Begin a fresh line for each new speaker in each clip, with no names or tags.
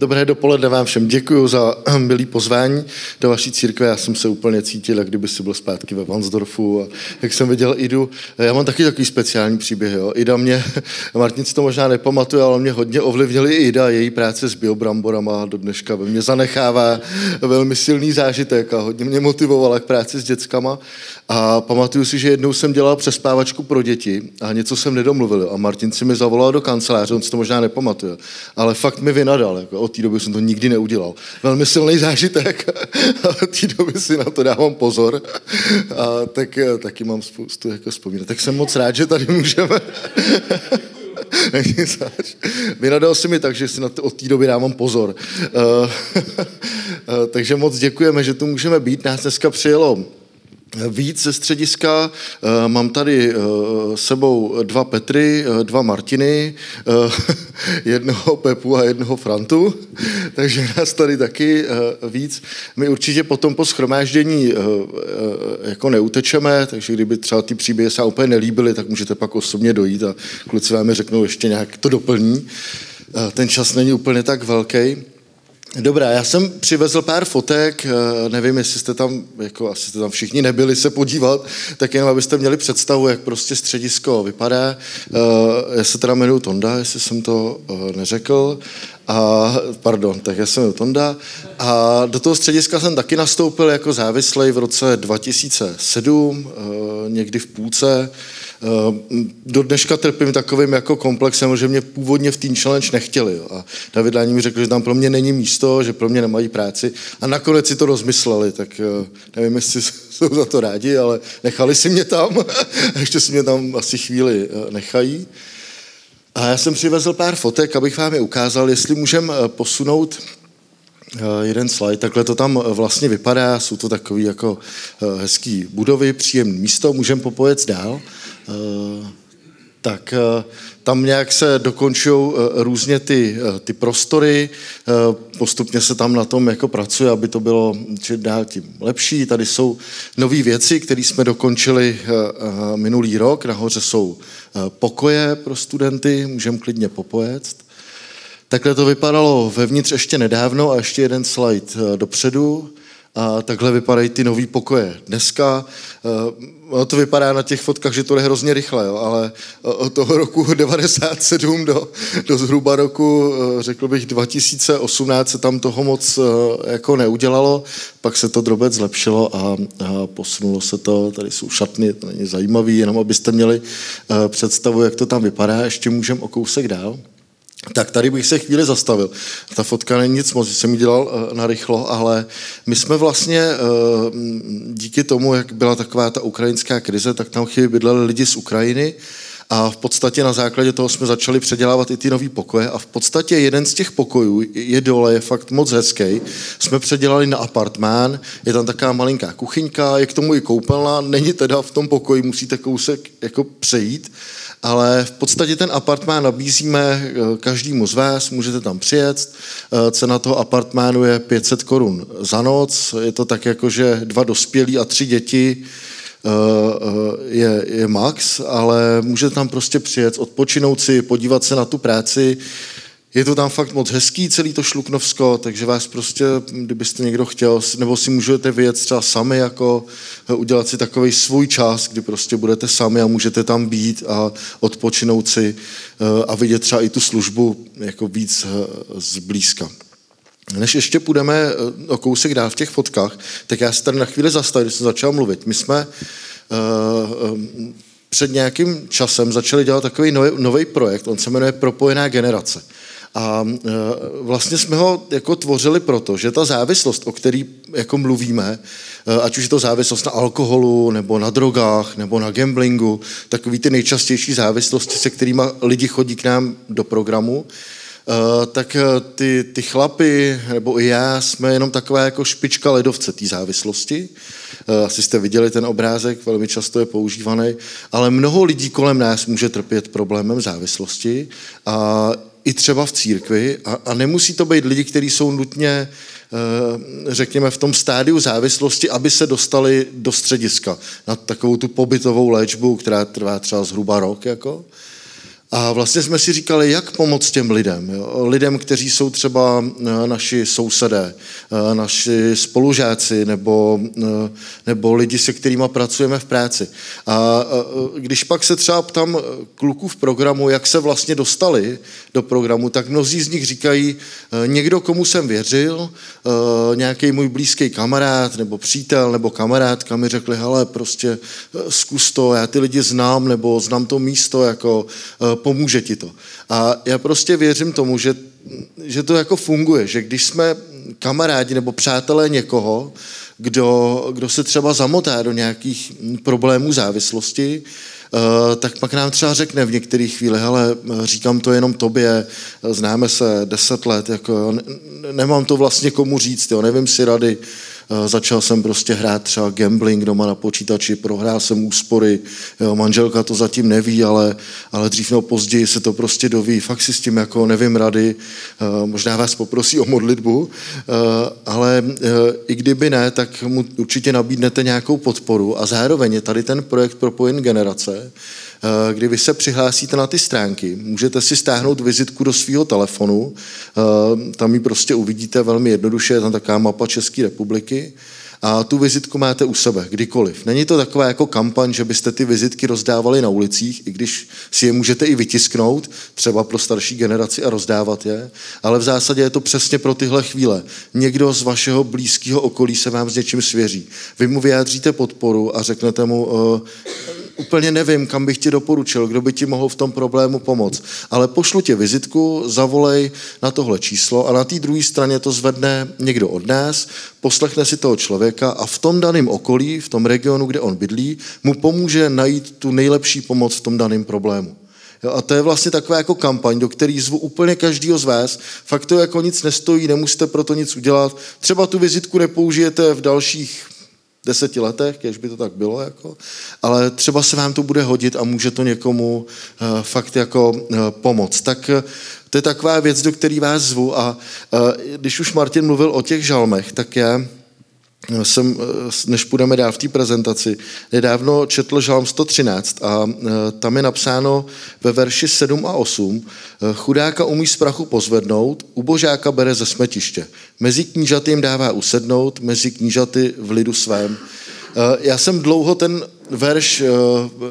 Dobré dopoledne vám všem. Děkuji za milý pozvání do vaší církve. Já jsem se úplně cítil, jak kdyby si byl zpátky ve Vansdorfu a jak jsem viděl Idu. Já mám taky takový speciální příběh. Jo. Ida mě, Martin si to možná nepamatuje, ale mě hodně ovlivnili Ida, její práce s biobramborama do dneška ve mě zanechává velmi silný zážitek a hodně mě motivovala k práci s dětskama. A pamatuju si, že jednou jsem dělal přespávačku pro děti a něco jsem nedomluvil a Martin si mi zavolal do kanceláře, on si to možná nepamatuje, ale fakt mi vynadal. Jako, od té doby jsem to nikdy neudělal. Velmi silný zážitek a od té doby si na to dávám pozor. A tak taky mám spoustu jako vzpomínat. Tak jsem moc rád, že tady můžeme. Vynadal si mi tak, že si na to, od té doby dávám pozor. takže moc děkujeme, že tu můžeme být. Nás dneska přijelo víc ze střediska. Eh, mám tady eh, sebou dva Petry, eh, dva Martiny, jednoho Pepu a jednoho Frantu, takže nás tady taky víc. My určitě potom po schromáždění jako neutečeme, takže kdyby třeba ty příběhy se úplně nelíbily, tak můžete pak osobně dojít a kluci vám řeknou ještě nějak to doplní. Ten čas není úplně tak velký. Dobrá, já jsem přivezl pár fotek, eh, nevím, jestli jste tam, jako asi jste tam všichni nebyli se podívat, tak jenom abyste měli představu, jak prostě středisko vypadá. Eh, já se teda jmenuji Tonda, jestli jsem to eh, neřekl. A, pardon, tak já jsem Tonda. A do toho střediska jsem taky nastoupil jako závislý v roce 2007, někdy v půlce. Eh, do dneška trpím takovým jako komplexem, že mě původně v Teen Challenge nechtěli. Jo. A David Láni mi řekl, že tam pro mě není místo, že pro mě nemají práci. A nakonec si to rozmysleli, tak eh, nevím, jestli jsou za to rádi, ale nechali si mě tam. Ještě si mě tam asi chvíli eh, nechají. A já jsem přivezl pár fotek, abych vám je ukázal, jestli můžeme posunout jeden slide. Takhle to tam vlastně vypadá. Jsou to takové jako hezký budovy, příjemné místo. Můžeme popojet dál. Eh, tak eh, tam nějak se dokončují eh, různě ty, ty prostory, postupně se tam na tom jako pracuje, aby to bylo čím dál tím lepší. Tady jsou nové věci, které jsme dokončili minulý rok. Nahoře jsou pokoje pro studenty, můžeme klidně popojet. Takhle to vypadalo vevnitř ještě nedávno a ještě jeden slide dopředu. A takhle vypadají ty nový pokoje. Dneska ono to vypadá na těch fotkách, že to je hrozně rychle, jo, ale od toho roku 97 do, do zhruba roku, řekl bych, 2018 se tam toho moc jako neudělalo, pak se to drobec zlepšilo a, a posunulo se to, tady jsou šatny, to není zajímavý, jenom abyste měli představu, jak to tam vypadá, ještě můžeme o kousek dál. Tak tady bych se chvíli zastavil. Ta fotka není nic moc, jsem ji dělal uh, na rychlo, ale my jsme vlastně uh, díky tomu, jak byla taková ta ukrajinská krize, tak tam chvíli bydleli lidi z Ukrajiny a v podstatě na základě toho jsme začali předělávat i ty nové pokoje a v podstatě jeden z těch pokojů je dole, je fakt moc hezký. Jsme předělali na apartmán, je tam taková malinká kuchyňka, je k tomu i koupelna, není teda v tom pokoji, musíte kousek jako přejít ale v podstatě ten apartmán nabízíme eh, každému z vás, můžete tam přijet. Eh, cena toho apartmánu je 500 korun za noc, je to tak jako, že dva dospělí a tři děti eh, je, je max, ale můžete tam prostě přijet, odpočinout si, podívat se na tu práci, je to tam fakt moc hezký, celý to Šluknovsko, takže vás prostě, kdybyste někdo chtěl, nebo si můžete vyjet třeba sami, jako eh, udělat si takový svůj čas, kdy prostě budete sami a můžete tam být a odpočinout si eh, a vidět třeba i tu službu jako víc eh, zblízka. Než ještě půjdeme o kousek dál v těch fotkách, tak já se tady na chvíli zastavím, když jsem začal mluvit. My jsme před nějakým časem začali dělat takový nový projekt, on se jmenuje Propojená generace. A e, vlastně jsme ho jako tvořili proto, že ta závislost, o který jako mluvíme, e, ať už je to závislost na alkoholu, nebo na drogách, nebo na gamblingu, takový ty nejčastější závislosti, se kterými lidi chodí k nám do programu, e, tak ty, ty chlapy, nebo i já, jsme jenom taková jako špička ledovce té závislosti. Asi jste viděli ten obrázek, velmi často je používaný, ale mnoho lidí kolem nás může trpět problémem závislosti a i třeba v církvi a, a nemusí to být lidi, kteří jsou nutně, eh, řekněme, v tom stádiu závislosti, aby se dostali do střediska na takovou tu pobytovou léčbu, která trvá třeba zhruba rok. Jako. A vlastně jsme si říkali, jak pomoct těm lidem. Jo? Lidem, kteří jsou třeba eh, naši sousedé, eh, naši spolužáci nebo, eh, nebo lidi, se kterými pracujeme v práci. A když pak se třeba ptám kluků v programu, jak se vlastně dostali do programu, tak mnozí z nich říkají, někdo, komu jsem věřil, nějaký můj blízký kamarád nebo přítel nebo kamarádka mi řekli, hele, prostě zkus to, já ty lidi znám nebo znám to místo, jako pomůže ti to. A já prostě věřím tomu, že, že to jako funguje, že když jsme kamarádi nebo přátelé někoho, kdo, kdo se třeba zamotá do nějakých problémů závislosti, Uh, tak pak nám třeba řekne v některých chvíli, ale říkám to jenom tobě, známe se deset let, jako, nemám to vlastně komu říct, jo, nevím si rady, Eh, začal jsem prostě hrát třeba gambling doma na počítači, prohrál jsem úspory, jo, manželka to zatím neví, ale, ale dřív nebo později se to prostě doví. Fakt si s tím jako nevím rady, eh, možná vás poprosí o modlitbu, eh, ale i kdyby ne, tak mu určitě nabídnete nějakou podporu. A zároveň je tady ten projekt Propojen generace, Eh, kdy vy se přihlásíte na ty stránky, můžete si stáhnout vizitku do svého telefonu, eh, tam ji prostě uvidíte velmi jednoduše, je tam taková mapa České republiky, a tu vizitku máte u sebe, kdykoliv. Není to taková jako kampaň, že byste ty vizitky rozdávali na ulicích, i když si je můžete i vytisknout, třeba pro starší generaci a rozdávat je, ale v zásadě je to přesně pro tyhle chvíle. Někdo z vašeho blízkého okolí se vám s něčím svěří. Vy mu vyjádříte podporu a řeknete mu, úplně nevím, kam bych ti doporučil, kdo by ti mohl v tom problému pomoct. Ale pošlu tě vizitku, zavolej na tohle číslo a na té druhé straně to zvedne někdo od nás, poslechne si toho člověka a v tom daném okolí, v tom regionu, kde on bydlí, mu pomůže najít tu nejlepší pomoc v tom daném problému. Jo, a to je vlastně taková jako kampaň, do které zvu úplně každýho z vás. Fakt to jako nic nestojí, nemusíte pro to nic udělat. Třeba tu vizitku nepoužijete v dalších deseti letech, kež by to tak bylo, jako, ale třeba se vám to bude hodit a může to někomu uh, fakt jako uh, pomoct. Tak uh, to je taková věc, do které vás zvu a když už Martin mluvil o těch žalmech, tak já jsem, než půjdeme dál v té prezentaci, nedávno četl žalm 113 a tam je napsáno ve verši 7 a 8 chudáka umí z prachu pozvednout, ubožáka bere ze smetiště. Mezi knížaty jim dává usednout, mezi knížaty v lidu svém. Já jsem dlouho ten verš, eh,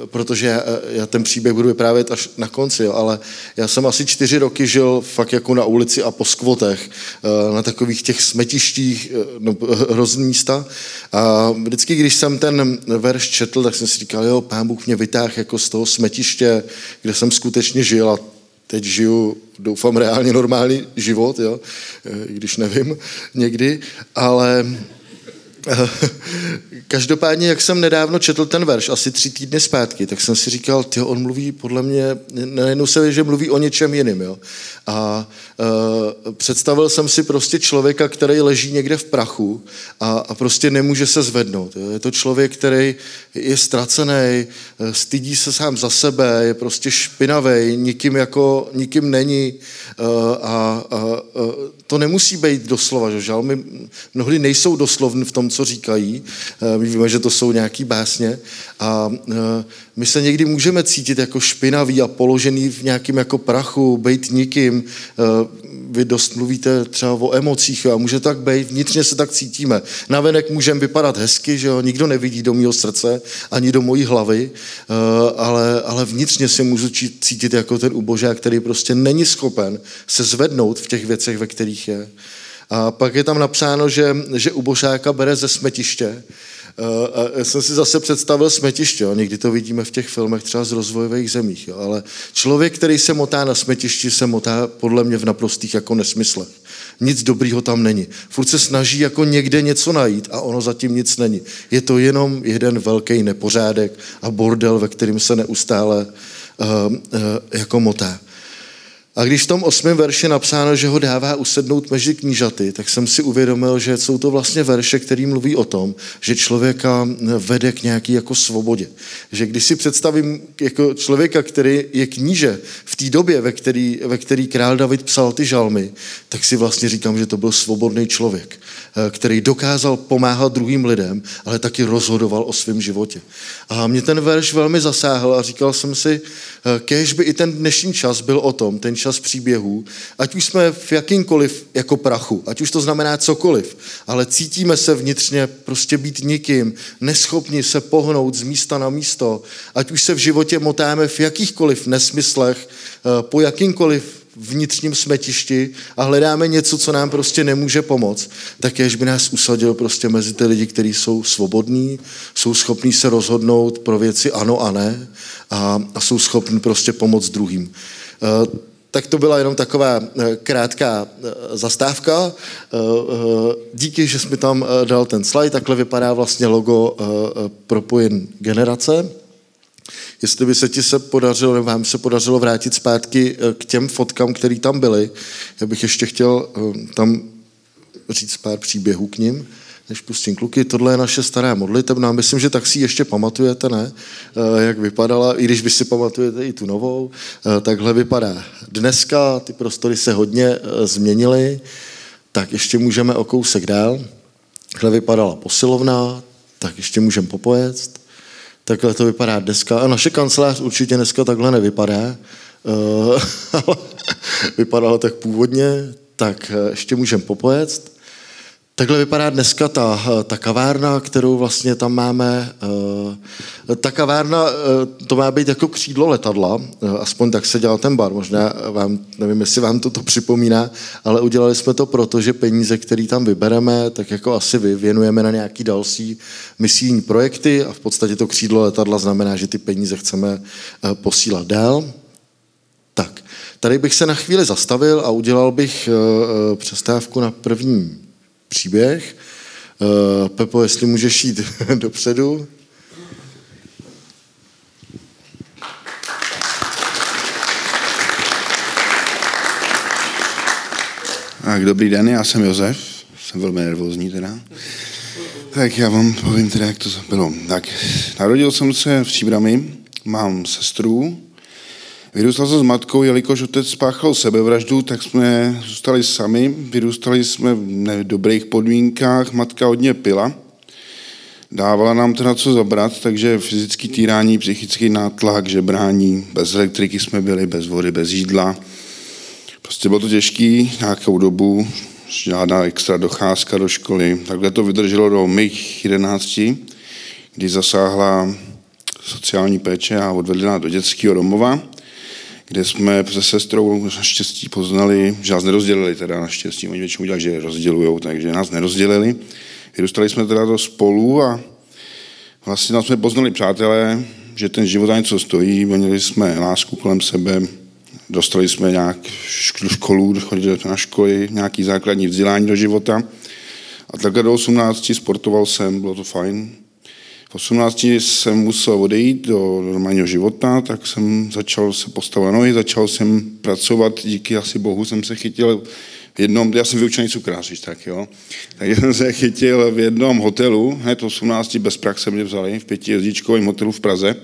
protože já, já ten příběh budu vyprávět až na konci, ale já jsem asi čtyři roky žil fakt jako na ulici a po skvotech, eh, na takových těch smetištích, eh, no, hrozný místa. A vždycky, když jsem ten verš četl, tak jsem si říkal, jo, pán Bůh mě vytáhl jako z toho smetiště, kde jsem skutečně žil a teď žiju, doufám, reálně normální život, jo, když nevím někdy, ale Každopádně, jak jsem nedávno četl ten verš, asi tři týdny zpátky, tak jsem si říkal, ty on mluví podle mě, najednou se že mluví o něčem jiném. Jo? A uh, představil jsem si prostě člověka, který leží někde v prachu a, a prostě nemůže se zvednout. Jo? Je to člověk, který je ztracený, stydí se sám za sebe, je prostě špinavý, nikým jako, nikým není uh, a, a uh, to nemusí být doslova, že žalmy mnohdy nejsou doslovny v tom, co říkají. Uh, my víme, že to jsou nějaký básně a uh, my se někdy můžeme cítit jako špinavý a položený v nějakém jako prachu, být nikým. Uh, vy dost mluvíte třeba o emocích a může tak být, vnitřně se tak cítíme. Navenek můžeme vypadat hezky, že jo, nikdo nevidí do mého srdce ani do mojí hlavy, ale, ale vnitřně se můžu cítit jako ten ubožák, který prostě není schopen se zvednout v těch věcech, ve kterých je. A pak je tam napsáno, že, že ubožáka bere ze smetiště, já jsem si zase představil smetiště, jo. někdy to vidíme v těch filmech třeba z rozvojových zemích, jo. ale člověk, který se motá na smetišti, se motá podle mě v naprostých jako nesmyslech. Nic dobrýho tam není. Furt se snaží jako někde něco najít a ono zatím nic není. Je to jenom jeden velký nepořádek a bordel, ve kterým se neustále uh, uh, jako motá. A když v tom osmém verši napsáno, že ho dává usednout mezi knížaty, tak jsem si uvědomil, že jsou to vlastně verše, které mluví o tom, že člověka vede k nějaký jako svobodě. Že když si představím jako člověka, který je kníže v té době, ve který, ve který král David psal ty žalmy, tak si vlastně říkám, že to byl svobodný člověk, eh, který dokázal pomáhat druhým lidem, ale taky rozhodoval o svém životě. A mě ten verš velmi zasáhl a říkal jsem si, eh, kež by i ten dnešní čas byl o tom, ten čas příběhů, ať už jsme v jakýmkoliv jako prachu, ať už to znamená cokoliv, ale cítíme se vnitřně prostě být nikým, neschopni se pohnout z místa na místo, ať už se v životě motáme v jakýchkoliv nesmyslech, eh, po jakýmkoliv vnitřním smetišti a hledáme něco, co nám prostě nemůže pomoct, tak jež by nás usadil prostě mezi ty lidi, kteří jsou svobodní, jsou schopní se rozhodnout pro věci ano a ne a, a jsou schopní prostě pomoct druhým. Eh, tak to byla jenom taková eh, krátká eh, zastávka. Díky, že jsi mi tam dal ten slide, takhle vypadá vlastně logo Propojen generace. Jestli by se ti se podařilo, nebo vám se podařilo vrátit zpátky k těm fotkám, které tam byly, já bych ještě chtěl tam říct pár příběhů k ním než pustím kluky. Tohle je naše stará modlitebna. Myslím, že tak si ještě pamatujete, ne? Eh, jak vypadala, i když vy si pamatujete i tu novou. Eh, takhle vypadá dneska, ty prostory se hodně eh, změnily, tak ještě můžeme o kousek dál. Takhle vypadala posilovna, tak ještě můžeme popojet. Takhle to vypadá dneska. A naše kancelář určitě dneska takhle nevypadá. vypadalo tak původně, tak ještě můžeme popojet. Takhle vypadá dneska ta, ta kavárna, kterou vlastně tam máme. Eh, ta kavárna, eh, to má být jako křídlo letadla, eh, aspoň tak se dělal ten bar. Možná vám, nevím, jestli vám to, to připomíná, ale udělali jsme to proto, že peníze, které tam vybereme, tak jako asi vy, věnujeme na nějaký další misijní projekty a v podstatě to křídlo letadla znamená, že ty peníze chceme posílat dál. Tak, tady bych se na chvíli zastavil a udělal bych přestávku na první příběh. Uh, Pepo, jestli můžeš jít dopředu.
Tak, dobrý den, já jsem Josef, jsem velmi nervózní teda. Tak já vám povím teda, jak to bylo. Tak, narodil jsem se v Příbrami, mám sestru, Vyrůstal jsem s matkou, jelikož otec spáchal sebevraždu, tak jsme zůstali sami. Vyrůstali jsme v dobrých podmínkách, matka hodně pila. Dávala nám teda co zabrat, takže fyzický týrání, psychický nátlak, žebrání, bez elektriky jsme byli, bez vody, bez jídla. Prostě bylo to těžký nějakou dobu, žádná extra docházka do školy. Takhle to vydrželo do mých jedenácti, kdy zasáhla sociální péče a odvedli nás do dětského domova kde jsme se sestrou naštěstí poznali, že nás nerozdělili teda naštěstí, oni většinou udělali, že rozdělují, takže nás nerozdělili. Vyrůstali jsme teda to spolu a vlastně nás jsme poznali přátelé, že ten život na něco stojí, měli jsme lásku kolem sebe, dostali jsme nějak školu, chodili na školy, nějaký základní vzdělání do života. A takhle do 18 sportoval jsem, bylo to fajn. V 18 jsem musel odejít do normálního života, tak jsem začal se postavovat nohy, začal jsem pracovat, díky asi bohu jsem se chytil v jednom, já jsem vyučený cukrář, tak jo, takže jsem se chytil v jednom hotelu, hned 18 bez praxe mě vzali, v pětijezdičkovém hotelu v Praze,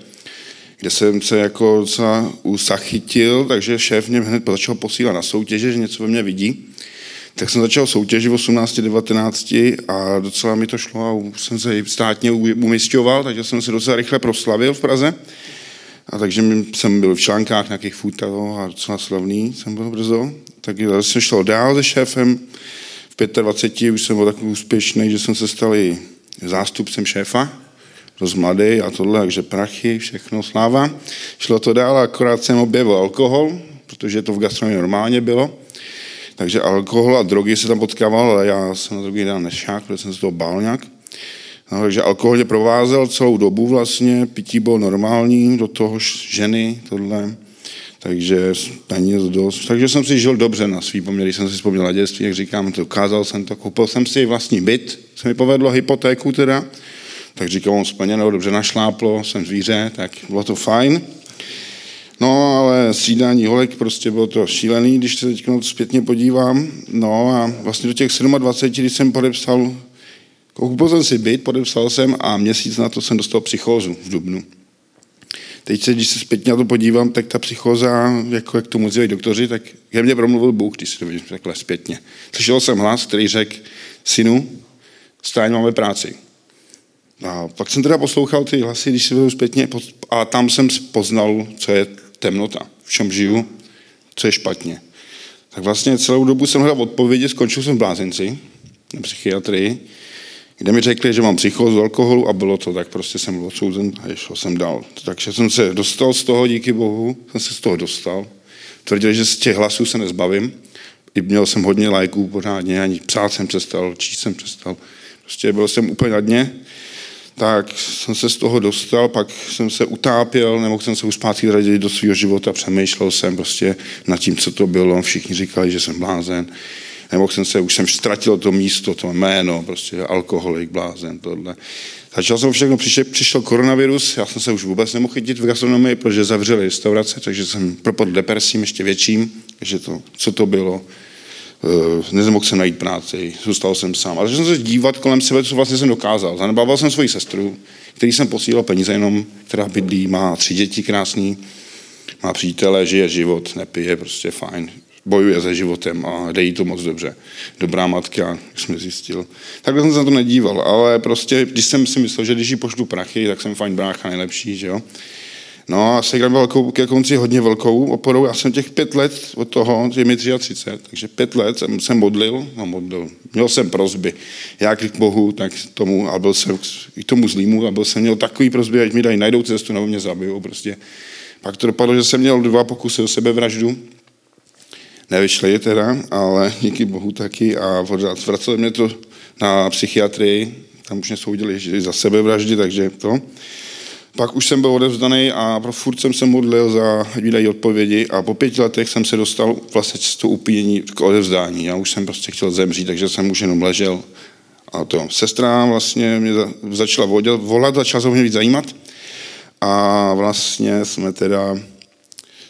kde jsem se jako docela uzachytil, takže šéf mě hned začal posílat na soutěže, že něco ve mně vidí. Tak jsem začal soutěžit v 18, 19 a docela mi to šlo a už jsem se státně umistoval, takže jsem se docela rychle proslavil v Praze. A takže jsem byl v článkách nějakých fůtalo a docela slavný jsem byl brzo. Tak jsem šel dál se šéfem. V 25 už jsem byl takový úspěšný, že jsem se stal i zástupcem šéfa, dost mladý a tohle, takže prachy, všechno, sláva. Šlo to dál, akorát jsem objevil alkohol, protože to v gastronomii normálně bylo. Takže alkohol a drogy se tam potkával, ale já jsem na drogy dal nešák, protože jsem se toho bál nějak. No, takže alkohol mě provázel celou dobu vlastně, pití bylo normální, do toho ženy, tohle. Takže peněz dost. Takže jsem si žil dobře na svý poměry, jsem si vzpomněl na dětství, jak říkám, dokázal jsem to, koupil jsem si vlastní byt, se mi povedlo hypotéku teda, tak říkám, on splněno, dobře našláplo, jsem zvíře, tak bylo to fajn. No, ale střídání holek prostě bylo to šílený, když se teď zpětně podívám. No a vlastně do těch 27, když jsem podepsal, koupil jsem si byt, podepsal jsem a měsíc na to jsem dostal psychózu v Dubnu. Teď se, když se zpětně na to podívám, tak ta psychoza, jako jak to mluví doktoři, tak ke mně promluvil Bůh, když si to vidím takhle zpětně. Slyšel jsem hlas, který řekl, synu, stáň, máme práci. A pak jsem teda poslouchal ty hlasy, když si byl zpětně, a tam jsem poznal, co je temnota, v čem žiju, co je špatně. Tak vlastně celou dobu jsem hledal odpovědi, skončil jsem v blázenci na psychiatrii, kde mi řekli, že mám psychózu alkoholu a bylo to, tak prostě jsem byl odsouzen a šel jsem dál. Takže jsem se dostal z toho, díky bohu, jsem se z toho dostal. Tvrdil, že z těch hlasů se nezbavím. I měl jsem hodně lajků pořádně, ani psát jsem přestal, číst jsem přestal. Prostě byl jsem úplně na dně tak jsem se z toho dostal, pak jsem se utápěl, nemohl jsem se už zpátky radit do svého života, přemýšlel jsem prostě nad tím, co to bylo, všichni říkali, že jsem blázen. Nemohl jsem se, už jsem ztratil to místo, to jméno, prostě alkoholik, blázen, tohle. Začal jsem všechno, přišel, přišel koronavirus, já jsem se už vůbec nemohl chytit v gastronomii, protože zavřeli restaurace, takže jsem propadl depresím ještě větším, že to, co to bylo, Eh, nemohl jsem najít práci, zůstal jsem sám. Ale jsem se dívat kolem sebe, co vlastně jsem dokázal. Zanebával jsem svoji sestru, který jsem posílal peníze jenom, která bydlí, má tři děti krásný, má přítele, žije život, nepije, prostě fajn, bojuje se životem a jde jí to moc dobře. Dobrá matka, jak jsem zjistil. Takhle jsem se na to nedíval, ale prostě, když jsem si myslel, že když jí pošlu prachy, tak jsem fajn brácha nejlepší, že jo. No a Segram byl ke konci hodně velkou oporou. Já jsem těch pět let od toho, je mi 33, takže pět let jsem se modlil, no modlil. Měl jsem prozby, jak k Bohu, tak tomu, a byl jsem i tomu zlýmu, a byl jsem měl takový prozby, ať mi dají najdou cestu, nebo mě zabijou prostě. Pak to dopadlo, že jsem měl dva pokusy o sebevraždu, nevyšly teda, ale díky Bohu taky a vraceli mě to na psychiatrii, tam už mě soudili za sebevraždy, takže to. Pak už jsem byl odevzdaný a pro furt jsem se modlil za výdají odpovědi a po pěti letech jsem se dostal vlastně z toho upíjení k odevzdání. Já už jsem prostě chtěl zemřít, takže jsem už jenom ležel. A to sestra vlastně mě začala volat, začala se mě víc zajímat. A vlastně jsme teda,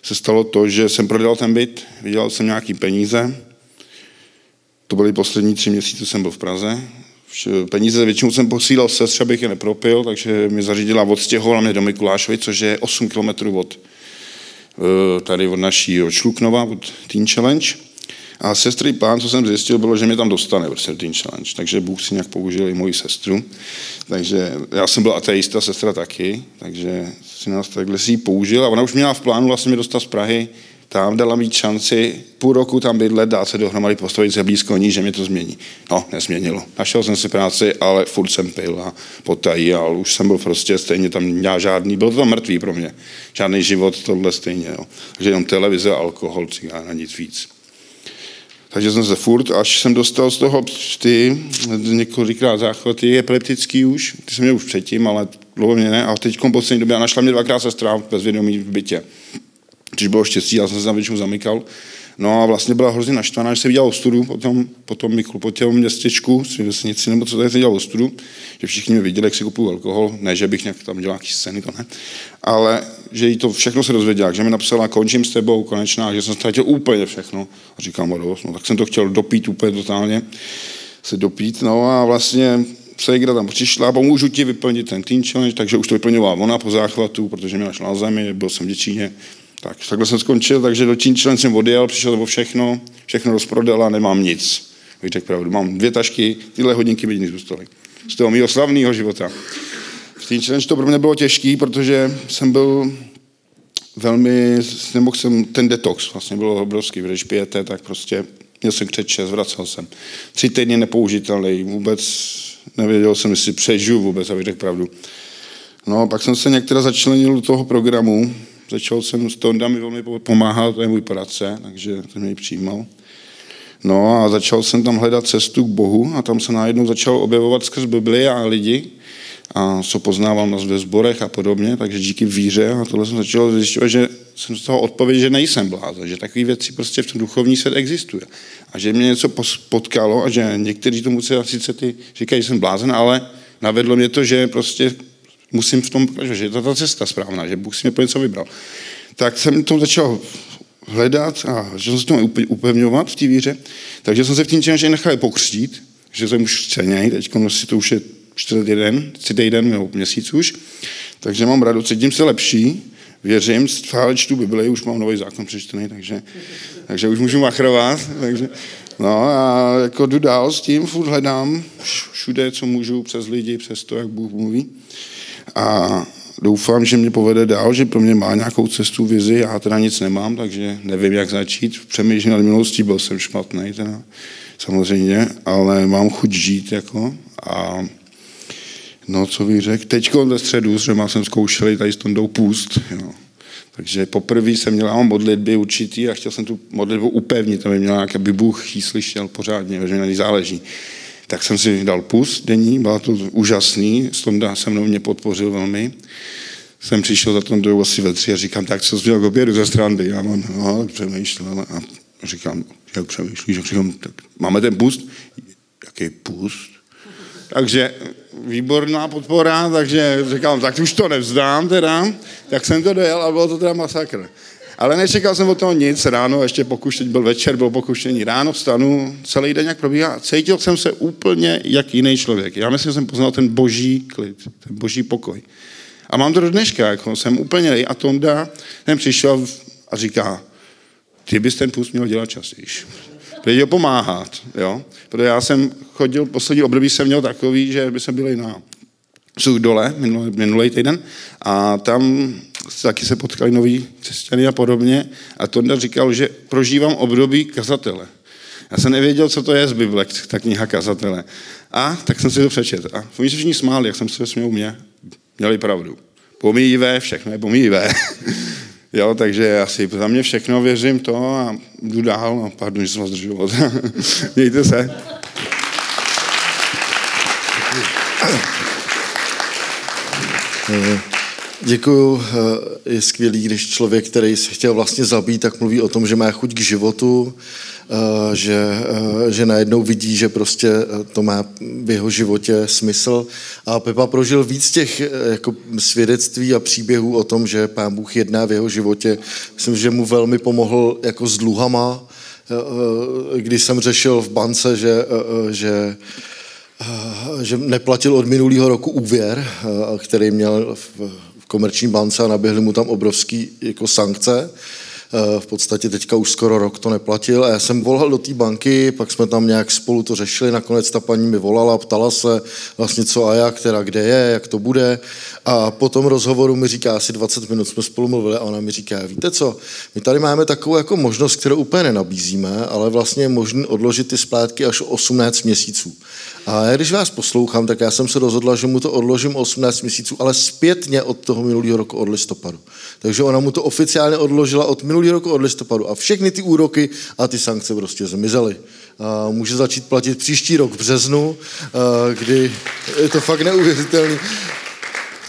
se stalo to, že jsem prodal ten byt, vydělal jsem nějaký peníze. To byly poslední tři měsíce, jsem byl v Praze peníze většinou jsem posílal sestře, abych je nepropil, takže mi zařídila, odstěhovala mě do Mikulášovi, což je 8 km od eh, tady od naší od Šluknova, od Teen Challenge. A sestry plán, co jsem zjistil, bylo, že mě tam dostane prostě Teen Challenge. Takže Bůh si nějak použil i moji sestru. Takže já jsem byl ateista, sestra taky, takže si nás takhle si ji použil a ona už měla v plánu vlastně mě dostat z Prahy tam dala mít šanci půl roku tam bydlet, dát se dohromady, postavit se blízko ní, že mě to změní. No, nezměnilo. Našel jsem si práci, ale furt jsem pil a potají, ale už jsem byl prostě stejně tam měl žádný, byl to tam mrtvý pro mě. Žádný život, tohle stejně. Jo. Takže jenom televize, alkohol, cigána, nic víc. Takže jsem se furt, až jsem dostal z toho ty několikrát záchvaty epileptický už, ty jsem měl už předtím, ale dlouho mě ne. A teď poslední době našla mě dvakrát sestra bezvědomí v bytě což bylo štěstí, já jsem se tam většinou zamykal. No a vlastně byla hrozně naštvaná, že se viděla ostudu po tom, po tom Miklu, po těm městečku, svým vesnici, nebo co tady se dělal ostudu, že všichni mě viděli, jak si kupuju alkohol, ne, že bych nějak tam dělal nějaký scény, to ne, ale že jí to všechno se dozvěděla, že mi napsala, končím s tebou, konečná, že jsem ztratil úplně všechno. A říkám, no tak jsem to chtěl dopít úplně totálně, se dopít, no a vlastně Segra tam přišla, pomůžu ti vyplnit ten teen challenge, takže už to vyplňovala ona po záchvatu, protože mě našla na zemi, byl jsem v Děčíně, tak, takhle jsem skončil, takže do Čínčlen jsem odjel, přišel o všechno, všechno rozprodal a nemám nic. Bych řekl pravdu. Mám dvě tašky, tyhle hodinky by nic zůstaly. Z toho mého slavného života. V Čínčlen to pro mě bylo těžký, protože jsem byl velmi, nemohl jsem, ten detox vlastně bylo obrovský, když pijete, tak prostě měl jsem křeče, zvracel jsem. Tři týdny nepoužitelný, vůbec nevěděl jsem, jestli přežiju vůbec, abych řekl pravdu. No, pak jsem se některá začlenil do toho programu, Začal jsem s Tonda mi velmi pomáhal, to je můj poradce, takže to mě přijímal. No a začal jsem tam hledat cestu k Bohu a tam se najednou začal objevovat skrz Bibli a lidi, a co poznával nás ve sborech a podobně, takže díky víře a tohle jsem začal zjišťovat, že jsem z toho odpověděl, že nejsem blázen, že takové věci prostě v tom duchovní svět existuje. A že mě něco potkalo a že někteří tomu sice ty říkají, že jsem blázen, ale navedlo mě to, že prostě musím v tom pokračovat, že je to ta cesta správná, že Bůh si mě pro něco vybral. tak jsem to začal hledat a že jsem se to upevňovat v té víře. Takže jsem se v tím čase nechal pokřtít, že jsem už ceněj, teď si to už je čtvrtý den, třetí den nebo měsíc už. Takže mám radost, cítím se lepší, věřím, stále čtu Bibli, už mám nový zákon přečtený, takže, takže už můžu machrovat. Takže, no a jako jdu dál s tím, furt hledám všude, co můžu, přes lidi, přes to, jak Bůh mluví. A doufám, že mě povede dál, že pro mě má nějakou cestu, vizi, já teda nic nemám, takže nevím, jak začít. Přemýšlím nad minulostí, byl jsem špatný, teda, samozřejmě, ale mám chuť žít, jako, a no, co bych řekl, teďko ve středu, že jsem zkoušeli tady s Tondou půst, jo. Takže poprvé jsem měl modlitby určitý a chtěl jsem tu modlitbu upevnit, aby měl nějaký, aby Bůh ji slyšel pořádně, že mi záleží. Tak jsem si dal pust denní, bylo to úžasný, Stonda se mnou mě podpořil velmi. Jsem přišel za Tondou asi ve tři a říkám, tak co jsi měl k obědu ze strandy? Já mám, no, přemýšlel a říkám, jak přemýšlíš? Říkám, tak máme ten pust? Jaký pust? Takže výborná podpora, takže říkám, tak už to nevzdám teda, tak jsem to dojel a bylo to teda masakr. Ale nečekal jsem o toho nic, ráno ještě pokušení, byl večer, bylo pokušení, ráno vstanu, celý den jak probíhá, cítil jsem se úplně jak jiný člověk. Já myslím, že jsem poznal ten boží klid, ten boží pokoj. A mám to do dneška, jako jsem úplně a Tonda, ten přišel a říká, ty bys ten půst měl dělat častěji ho pomáhat, jo. Protože já jsem chodil, poslední období jsem měl takový, že by jsme byli na dole minulý, minulý týden a tam taky se potkali noví křesťany a podobně a Tonda říkal, že prožívám období kazatele. Já jsem nevěděl, co to je z Bible, ta kniha kazatele. A tak jsem si to přečetl. A oni se všichni smáli, jak jsem se směl mě. Měli pravdu. Pomíjivé, všechno je pomíjivé. Jo, takže asi za mě všechno věřím to a jdu dál. No, pardon, že jsem vás zdržoval. Mějte se.
Děkuju. Je skvělý, když člověk, který se chtěl vlastně zabít, tak mluví o tom, že má chuť k životu, Eh, že, eh, že najednou vidí, že prostě eh, to má v jeho životě smysl. A Pepa prožil víc těch jako svědectví a příběhů o tom, že pán Bůh jedná v jeho životě. Myslím, že mu velmi pomohl jako s dluhama, když jsem řešil v bance, že, že že neplatil od minulého roku úvěr, který měl komerční bance a naběhly mu tam obrovský jako sankce. Eh, v podstatě teďka už skoro rok to neplatil a já jsem volal do té banky, pak jsme tam nějak spolu to řešili, nakonec ta paní mi volala, ptala se vlastně co a jak, teda kde je, jak to bude a po tom rozhovoru mi říká, asi 20 minut jsme spolu mluvili a ona mi říká, víte co, my tady máme takovou jako možnost, kterou úplně nenabízíme, ale vlastně je možné odložit ty splátky až 18 měsíců. A já, když vás poslouchám, tak já jsem se rozhodla, že mu to odložím 18 měsíců, ale zpětně od toho minulého roku od listopadu. Takže ona mu to oficiálně odložila od minulého roku od listopadu a všechny ty úroky a ty sankce prostě zmizely. A může začít platit příští rok v březnu, kdy je to fakt neuvěřitelný.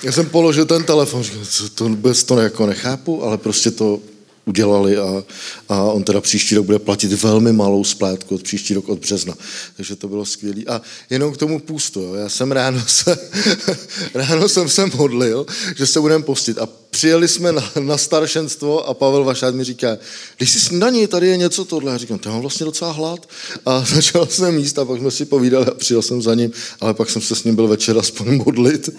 Já jsem položil ten telefon, říkal, co to vůbec to jako nechápu, ale prostě to udělali a, a on teda příští rok bude platit velmi malou splátku od příští rok od března. Takže to bylo skvělé. A jenom k tomu půstu. Jo. Já jsem ráno se, ráno jsem se modlil, že se budeme postit a přijeli jsme na, na staršenstvo a Pavel Vašát mi říká, když jsi snídaní, tady je něco tohle. Já říkám, to mám vlastně docela hlad. A začal jsem jíst a pak jsme si povídali a přijel jsem za ním, ale pak jsem se s ním byl večer aspoň modlit.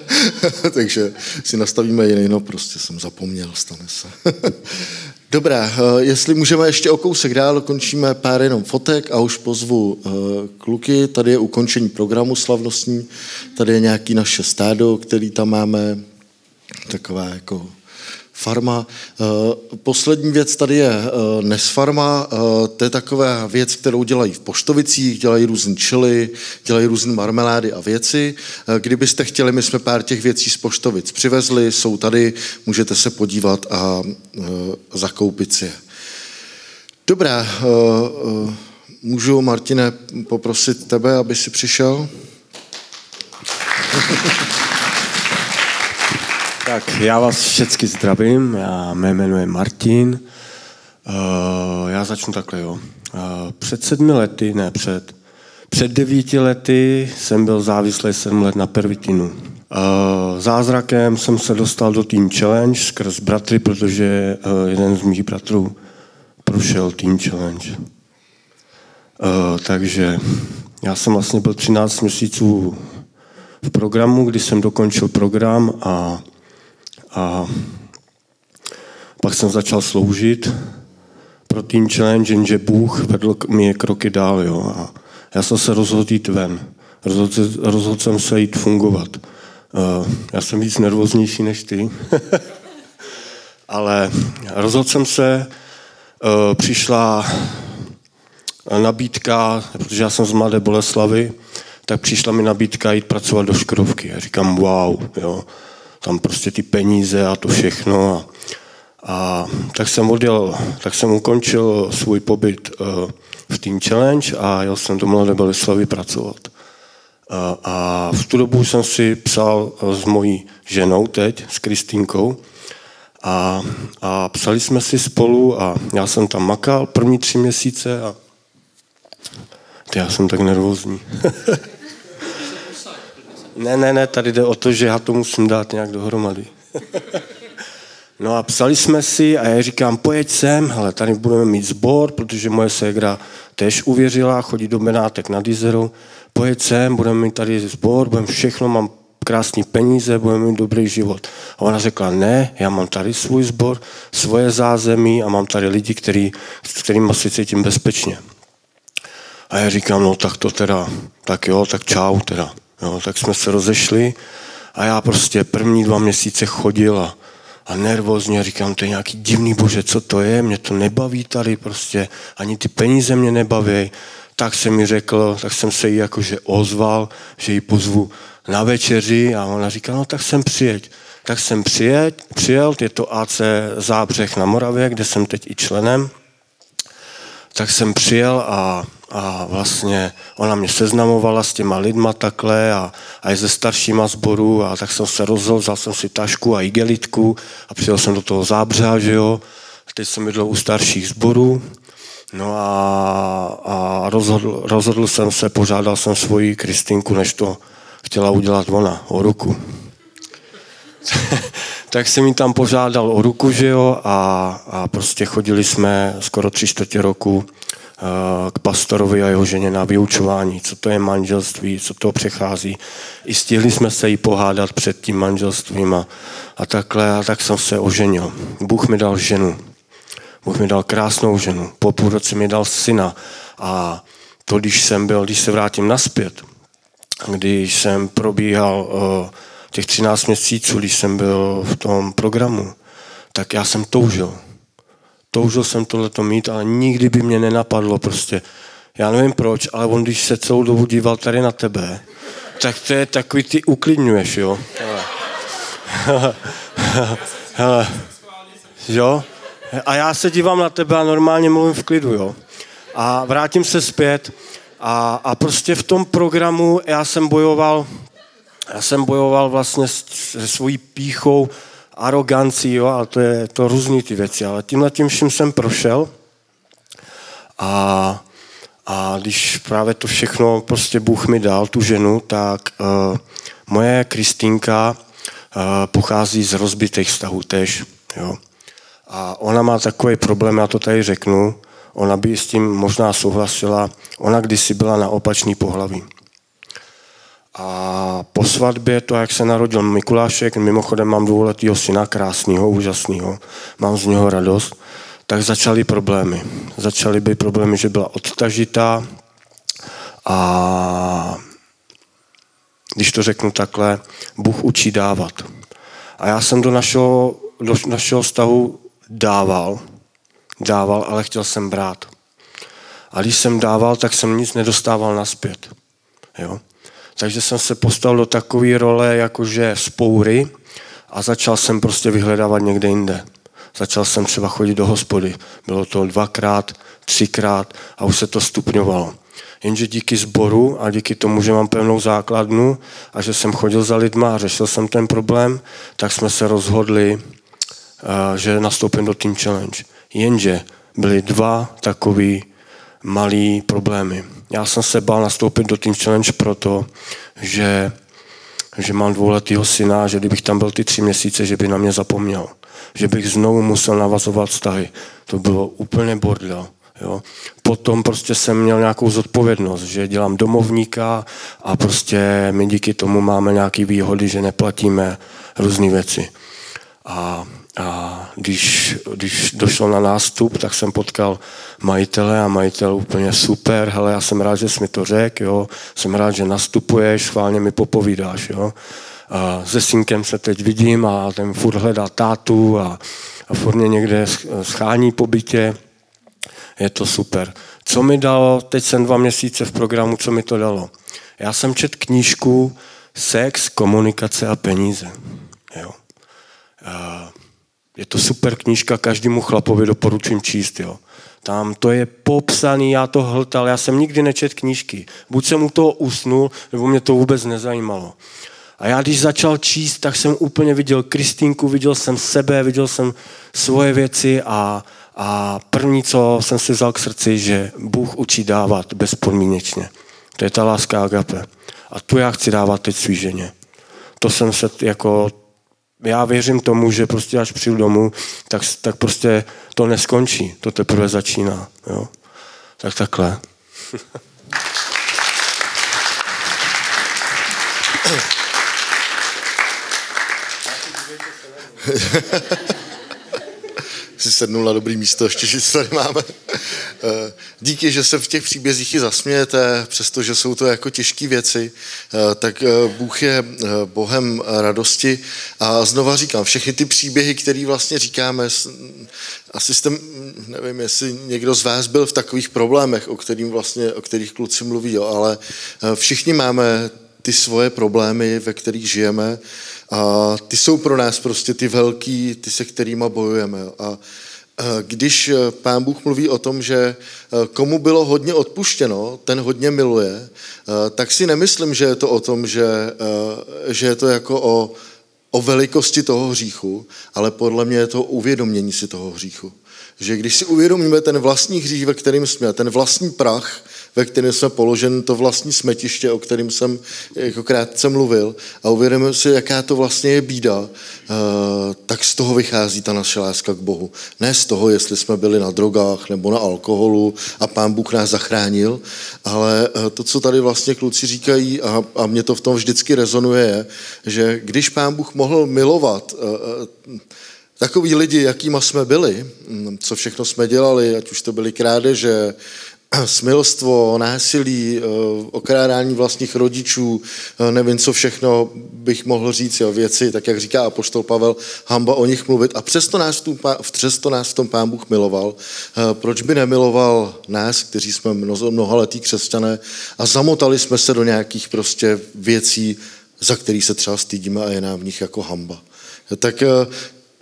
Takže si nastavíme jiný, no prostě jsem zapomněl, stane se. Dobré, eh, jestli můžeme ještě o kousek dál, končíme pár jenom fotek a už pozvu eh, kluky. Tady je ukončení programu slavnostní, tady je nějaký naše stádo, který tam máme, taková jako farma. Eh, poslední věc tady je eh, Nesfarma, eh, to je taková věc, kterou dělají v Poštovicích, dělají různé čily, dělají různé marmelády a věci. Kdybyste chtěli, my jsme pár těch věcí z Poštovic přivezli, jsou tady, můžete se podívat a zakoupit si je. Dobré, můžu, Martine, poprosit tebe, aby si přišel?
Tak já vás všechny zdravím, já mé jméno je Martin. Uh, já začnu takhle, jo. Uh, před sedmi lety, ne před, před devíti lety jsem byl závislý sedm let na pervitinu. Zázrakem jsem se dostal do Team Challenge skrz bratry, protože jeden z mých bratrů prošel Team Challenge. Takže já jsem vlastně byl 13 měsíců v programu, kdy jsem dokončil program a, a pak jsem začal sloužit pro Team Challenge, jenže Bůh vedl mě kroky dál. Jo, a já jsem se rozhodl jít ven. Rozhodl, rozhodl jsem se jít fungovat. Uh, já jsem víc nervóznější než ty. Ale rozhodl jsem se, uh, přišla nabídka, protože já jsem z Mladé Boleslavy, tak přišla mi nabídka jít pracovat do Škodovky. Já říkám, wow, jo, tam prostě ty peníze a to všechno. A, a tak jsem odjel, tak jsem ukončil svůj pobyt uh, v Team Challenge a jel jsem do Mladé Boleslavy pracovat. Uh, a v tu dobu jsem si psal s mojí ženou teď, s Kristýnkou, a, a psali jsme si spolu a já jsem tam makal první tři měsíce a já jsem tak nervózní. ne, ne, ne, tady jde o to, že já to musím dát nějak dohromady. no a psali jsme si a já říkám, pojeď sem, ale tady budeme mít sbor, protože moje ségra tež uvěřila, chodí do Benátek na Dizeru. Pojeď sem, budeme mít tady sbor, budeme všechno, mám krásný peníze, budeme mít dobrý život. A ona řekla, ne, já mám tady svůj sbor, svoje zázemí a mám tady lidi, který, s kterými si cítím bezpečně. A já říkám, no tak to teda, tak jo, tak čau teda. Jo, tak jsme se rozešli a já prostě první dva měsíce chodil a, a nervózně říkám, to je nějaký divný bože, co to je, mě to nebaví tady prostě, ani ty peníze mě nebaví. Tak jsem mi řekl, tak jsem se jí jakože ozval, že ji pozvu na večeři a ona říká, no tak jsem přijeď. Tak jsem přijeď, přijel, je to AC Zábřeh na Moravě, kde jsem teď i členem. Tak jsem přijel a a vlastně ona mě seznamovala s těma lidma takhle a, a i se staršíma zborů a tak jsem se rozhodl, vzal jsem si tašku a igelitku a přijel jsem do toho zábřeha, že jo. Teď jsem bydlel u starších zborů. No a, a rozhodl, rozhodl jsem se, požádal jsem svoji Kristinku, než to chtěla udělat ona, o ruku. tak jsem mi tam požádal o ruku, že jo, a, a prostě chodili jsme skoro tři čtvrtě roku k pastorovi a jeho ženě na vyučování, co to je manželství, co to přechází. I stihli jsme se jí pohádat před tím manželstvím a, a takhle, a tak jsem se oženil. Bůh mi dal ženu. Bůh mi dal krásnou ženu. Po půl roce mi dal syna. A to, když jsem byl, když se vrátím naspět, když jsem probíhal uh, těch 13 měsíců, když jsem byl v tom programu, tak já jsem toužil toužil jsem tohleto mít, ale nikdy by mě nenapadlo prostě. Já nevím proč, ale on, když se celou dobu díval tady na tebe, tak to je takový, ty uklidňuješ, jo? Hele. Hele. Jo? A já se dívám na tebe a normálně mluvím v klidu, jo? A vrátím se zpět a, a prostě v tom programu já jsem bojoval, já jsem bojoval vlastně se svojí píchou, arogancí, jo, a to je to různý ty věci, ale tímhle tím vším jsem prošel a, a když právě to všechno prostě Bůh mi dal, tu ženu, tak uh, moje Kristýnka uh, pochází z rozbitých vztahů tež, jo. A ona má takový problém, já to tady řeknu, ona by s tím možná souhlasila, ona kdysi byla na opačný pohlaví. A po svatbě, to, jak se narodil Mikulášek, mimochodem mám dvouletýho syna, krásného, úžasného, mám z něho radost, tak začaly problémy. Začaly být problémy, že byla odtažitá a když to řeknu takhle, Bůh učí dávat. A já jsem do našeho, do našeho vztahu dával, dával, ale chtěl jsem brát. A když jsem dával, tak jsem nic nedostával naspět. Jo? Takže jsem se postavil do takové role jakože spoury a začal jsem prostě vyhledávat někde jinde. Začal jsem třeba chodit do hospody. Bylo to dvakrát, třikrát a už se to stupňovalo. Jenže díky sboru a díky tomu, že mám pevnou základnu a že jsem chodil za lidma a řešil jsem ten problém, tak jsme se rozhodli, eh, že nastoupím do Team Challenge. Jenže byly dva takové malý problémy. Já jsem se bál nastoupit do Team Challenge proto, že že mám dvouletýho syna, že kdybych tam byl ty tři měsíce, že by na mě zapomněl. Že bych znovu musel navazovat vztahy. To bylo úplně bordel. Jo. Potom prostě jsem měl nějakou zodpovědnost, že dělám domovníka a prostě my díky tomu máme nějaké výhody, že neplatíme různé věci. A, a když, když došlo na nástup, tak jsem potkal majitele a majitel úplně super, hele, já jsem rád, že jsi mi to řekl, jo, jsem rád, že nastupuješ, schválně mi popovídáš, jo. A se synkem se teď vidím a ten furt hledá tátu a, a furt mě někde schání po bytě je to super. Co mi dalo, teď jsem dva měsíce v programu, co mi to dalo? Já jsem čet knížku Sex, komunikace a peníze. Jo. Je to super knížka, každému chlapovi doporučím číst. Jo. Tam to je popsaný, já to hltal, já jsem nikdy nečet knížky. Buď jsem u toho usnul, nebo mě to vůbec nezajímalo. A já když začal číst, tak jsem úplně viděl Kristýnku, viděl jsem sebe, viděl jsem svoje věci a, a první, co jsem si vzal k srdci, že Bůh učí dávat bezpodmínečně. To je ta láska agape. A tu já chci dávat teď svý ženě. To jsem se jako, já věřím tomu, že prostě až přijdu domů, tak, tak prostě to neskončí. To teprve začíná. Jo? Tak takhle.
si sednul na dobrý místo, ještě, že tady máme. Eh, díky, že se v těch příbězích i zasmějete, přestože jsou to jako těžké věci, eh, tak eh, Bůh je Bohem radosti a znova říkám, všechny ty příběhy, které vlastně říkáme, asi jste, nevím, jestli někdo z vás byl v takových problémech, o, kterým vlastně, o kterých kluci mluví, jo, ale všichni máme ty svoje problémy, ve kterých žijeme a ty jsou pro nás prostě ty velký, ty se kterými bojujeme. A když e, pán Bůh mluví o tom, že e, komu bylo hodně odpuštěno, ten hodně miluje, e, tak si nemyslím, že je to o tom, že, že je to jako o, o velikosti toho hříchu, ale podle mě je to uvědomění si toho hříchu. Že když si uvědomíme ten vlastní hřích, ve kterým jsme, ten vlastní prach, ve kterém jsme položen, to vlastní smetiště, o kterém jsem jako krátce mluvil a uvědomíme si, jaká to vlastně je bída, eh, tak z toho vychází ta naše láska k Bohu. Ne z toho, jestli jsme byli na drogách nebo na alkoholu a pán Bůh nás zachránil, ale eh, to, co tady vlastně kluci říkají a, a mě to v tom vždycky rezonuje, je, že když pán Bůh mohl milovat eh, takový lidi, jakýma jsme byli, hm, co všechno jsme dělali, ať už to byly krádeže, smilstvo, násilí, eh, okrádání vlastních rodičů, eh, nevím, co všechno bych mohl říct, jo, věci, tak jak říká apoštol Pavel, hamba o nich mluvit. A přesto nás, tu, přesto nás v tom pán Bůh miloval. Eh, proč by nemiloval nás, kteří jsme mnohaletí křesťané a zamotali jsme se do nějakých prostě věcí, za který se třeba stydíme a je nám v nich jako hamba. Tak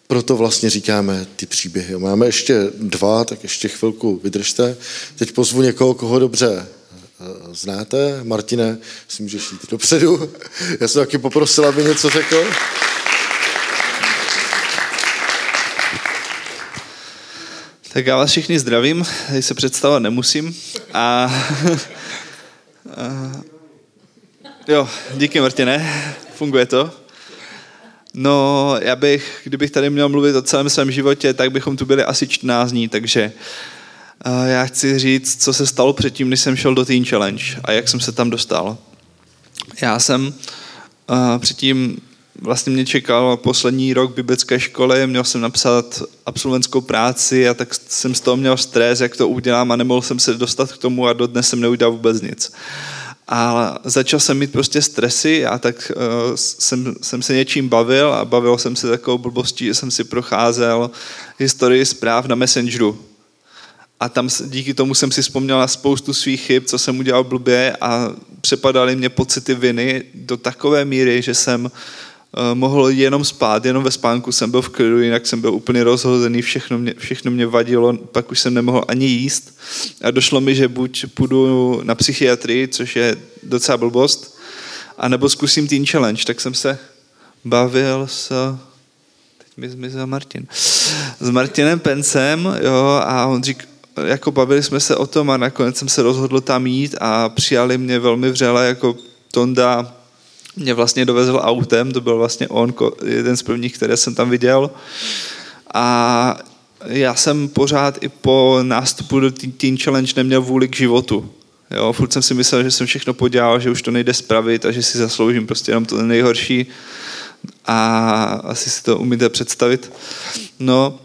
proto vlastně říkáme ty příběhy. Máme ještě dva, tak ještě chvilku vydržte. Teď pozvu někoho, koho dobře eh, znáte. Martine, si můžeš jít dopředu. Já jsem taky poprosil, aby něco řekl.
Tak já vás všichni zdravím, tady se představovat nemusím. A, a jo, díky Martine, funguje to. No, já bych, kdybych tady měl mluvit o celém svém životě, tak bychom tu byli asi 14 dní, takže já chci říct, co se stalo předtím, než jsem šel do Teen Challenge a jak jsem se tam dostal. Já jsem předtím, vlastně mě čekal poslední rok biblické školy, měl jsem napsat absolventskou práci a tak jsem z toho měl stres, jak to udělám a nemohl jsem se dostat k tomu a dodnes jsem neudělal vůbec nic. A začal jsem mít prostě stresy a tak uh, jsem, jsem se něčím bavil a bavil jsem se takovou blbostí, že jsem si procházel historii zpráv na Messengeru. A tam díky tomu jsem si vzpomněl na spoustu svých chyb, co jsem udělal blbě a přepadaly mě pocity viny do takové míry, že jsem mohl jenom spát, jenom ve spánku jsem byl v klidu, jinak jsem byl úplně rozhozený, všechno mě, všechno mě vadilo, pak už jsem nemohl ani jíst. A došlo mi, že buď půjdu na psychiatrii, což je docela blbost, anebo zkusím Teen Challenge, tak jsem se bavil s mi zmizel Martin. S Martinem Pencem, jo, a on řík, jako bavili jsme se o tom a nakonec jsem se rozhodl tam jít a přijali mě velmi vřele jako Tonda mě vlastně dovezl autem, to byl vlastně on, jeden z prvních, které jsem tam viděl. A já jsem pořád i po nástupu do Teen Challenge neměl vůli k životu. Jo, furt jsem si myslel, že jsem všechno podělal, že už to nejde spravit a že si zasloužím prostě jenom to nejhorší a asi si to umíte představit. No,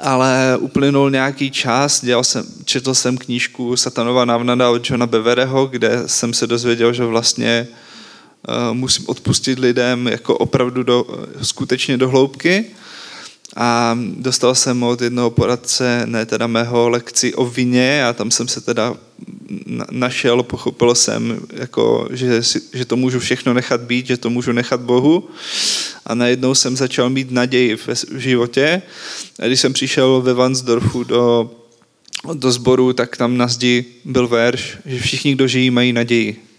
ale uplynul nějaký čas, dělal jsem, četl jsem knížku Satanova návnada od Johna Bevereho, kde jsem se dozvěděl, že vlastně musím odpustit lidem jako opravdu do, skutečně do hloubky a dostal jsem od jednoho poradce, ne teda mého lekci o vině a tam jsem se teda našel, pochopil jsem, jako, že, že to můžu všechno nechat být, že to můžu nechat Bohu a najednou jsem začal mít naději v, v životě. A když jsem přišel ve Vansdorfu do, do sboru, tak tam na zdi byl verš, že všichni, kdo žijí, mají naději.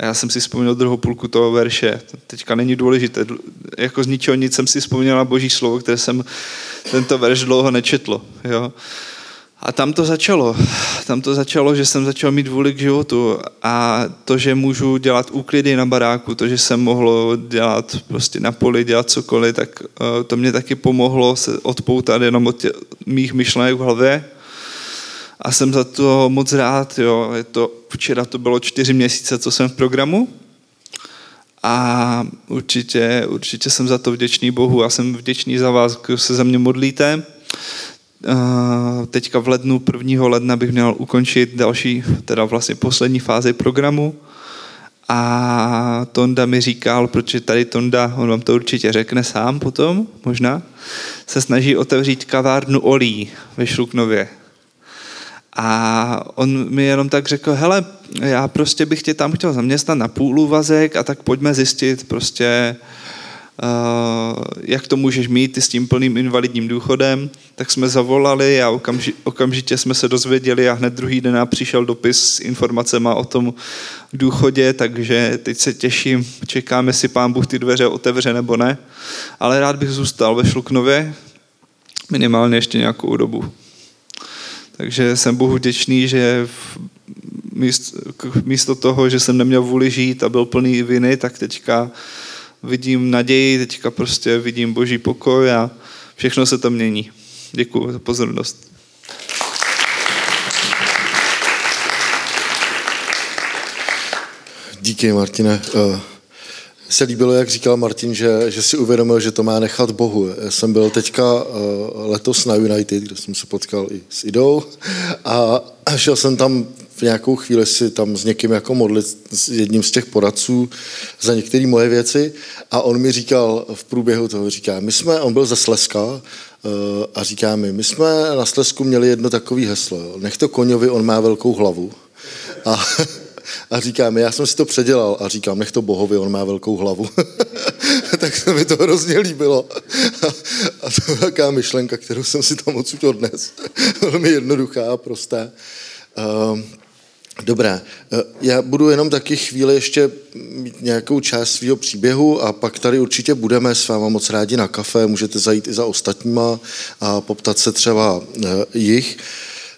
A já jsem si vzpomněl druhou půlku toho verše. Teďka není důležité. Jako z ničeho nic jsem si vzpomněl na boží slovo, které jsem tento verš dlouho nečetl. Jo. A tam to začalo. Tam to začalo, že jsem začal mít vůli k životu a to, že můžu dělat úklidy na baráku, to, že jsem mohl dělat prostě na poli, dělat cokoliv, tak eh, to mě taky pomohlo se odpoutat jenom od těch mých myšlenek v hlavě a jsem za to moc rád. Jo. Je to, včera to bylo čtyři měsíce, co jsem v programu a určitě, určitě jsem za to vděčný Bohu a jsem vděčný za vás, kdo se za mě modlíte. Teďka v lednu, 1. ledna bych měl ukončit další, teda vlastně poslední fázi programu a Tonda mi říkal, protože tady Tonda, on vám to určitě řekne sám potom, možná, se snaží otevřít kavárnu olí ve Šluknově. A on mi jenom tak řekl, hele, já prostě bych tě tam chtěl zaměstnat na půl úvazek a tak pojďme zjistit prostě, uh, jak to můžeš mít ty s tím plným invalidním důchodem. Tak jsme zavolali a okamži, okamžitě jsme se dozvěděli a hned druhý den přišel dopis s informacemi o tom důchodě, takže teď se těším, čekám, jestli pán Bůh ty dveře otevře nebo ne. Ale rád bych zůstal ve Šluknově minimálně ještě nějakou dobu. Takže jsem Bohu vděčný, že místo, toho, že jsem neměl vůli žít a byl plný viny, tak teďka vidím naději, teďka prostě vidím boží pokoj a všechno se to mění. Děkuji za pozornost.
Díky, Martine. Se líbilo, jak říkal Martin, že, že si uvědomil, že to má nechat Bohu. Já jsem byl teďka uh, letos na United, kde jsem se potkal i s Idou a šel jsem tam v nějakou chvíli si tam s někým jako modlit, s jedním z těch poradců za některé moje věci a on mi říkal v průběhu toho, říká, my jsme, on byl ze Sleska uh, a říká mi, my jsme na Slesku měli jedno takové heslo, nech to koňovi, on má velkou hlavu. A a říkám, já jsem si to předělal a říkám, nech to bohovi, on má velkou hlavu. tak se mi to hrozně líbilo. a to je taková myšlenka, kterou jsem si tam odsud odnes. Velmi jednoduchá a prostá. Uh, Dobré, eh, já budu jenom taky chvíli ještě mít nějakou část svého příběhu a pak tady určitě budeme s váma moc rádi na kafe, můžete zajít i za ostatníma a poptat se třeba eh, jich.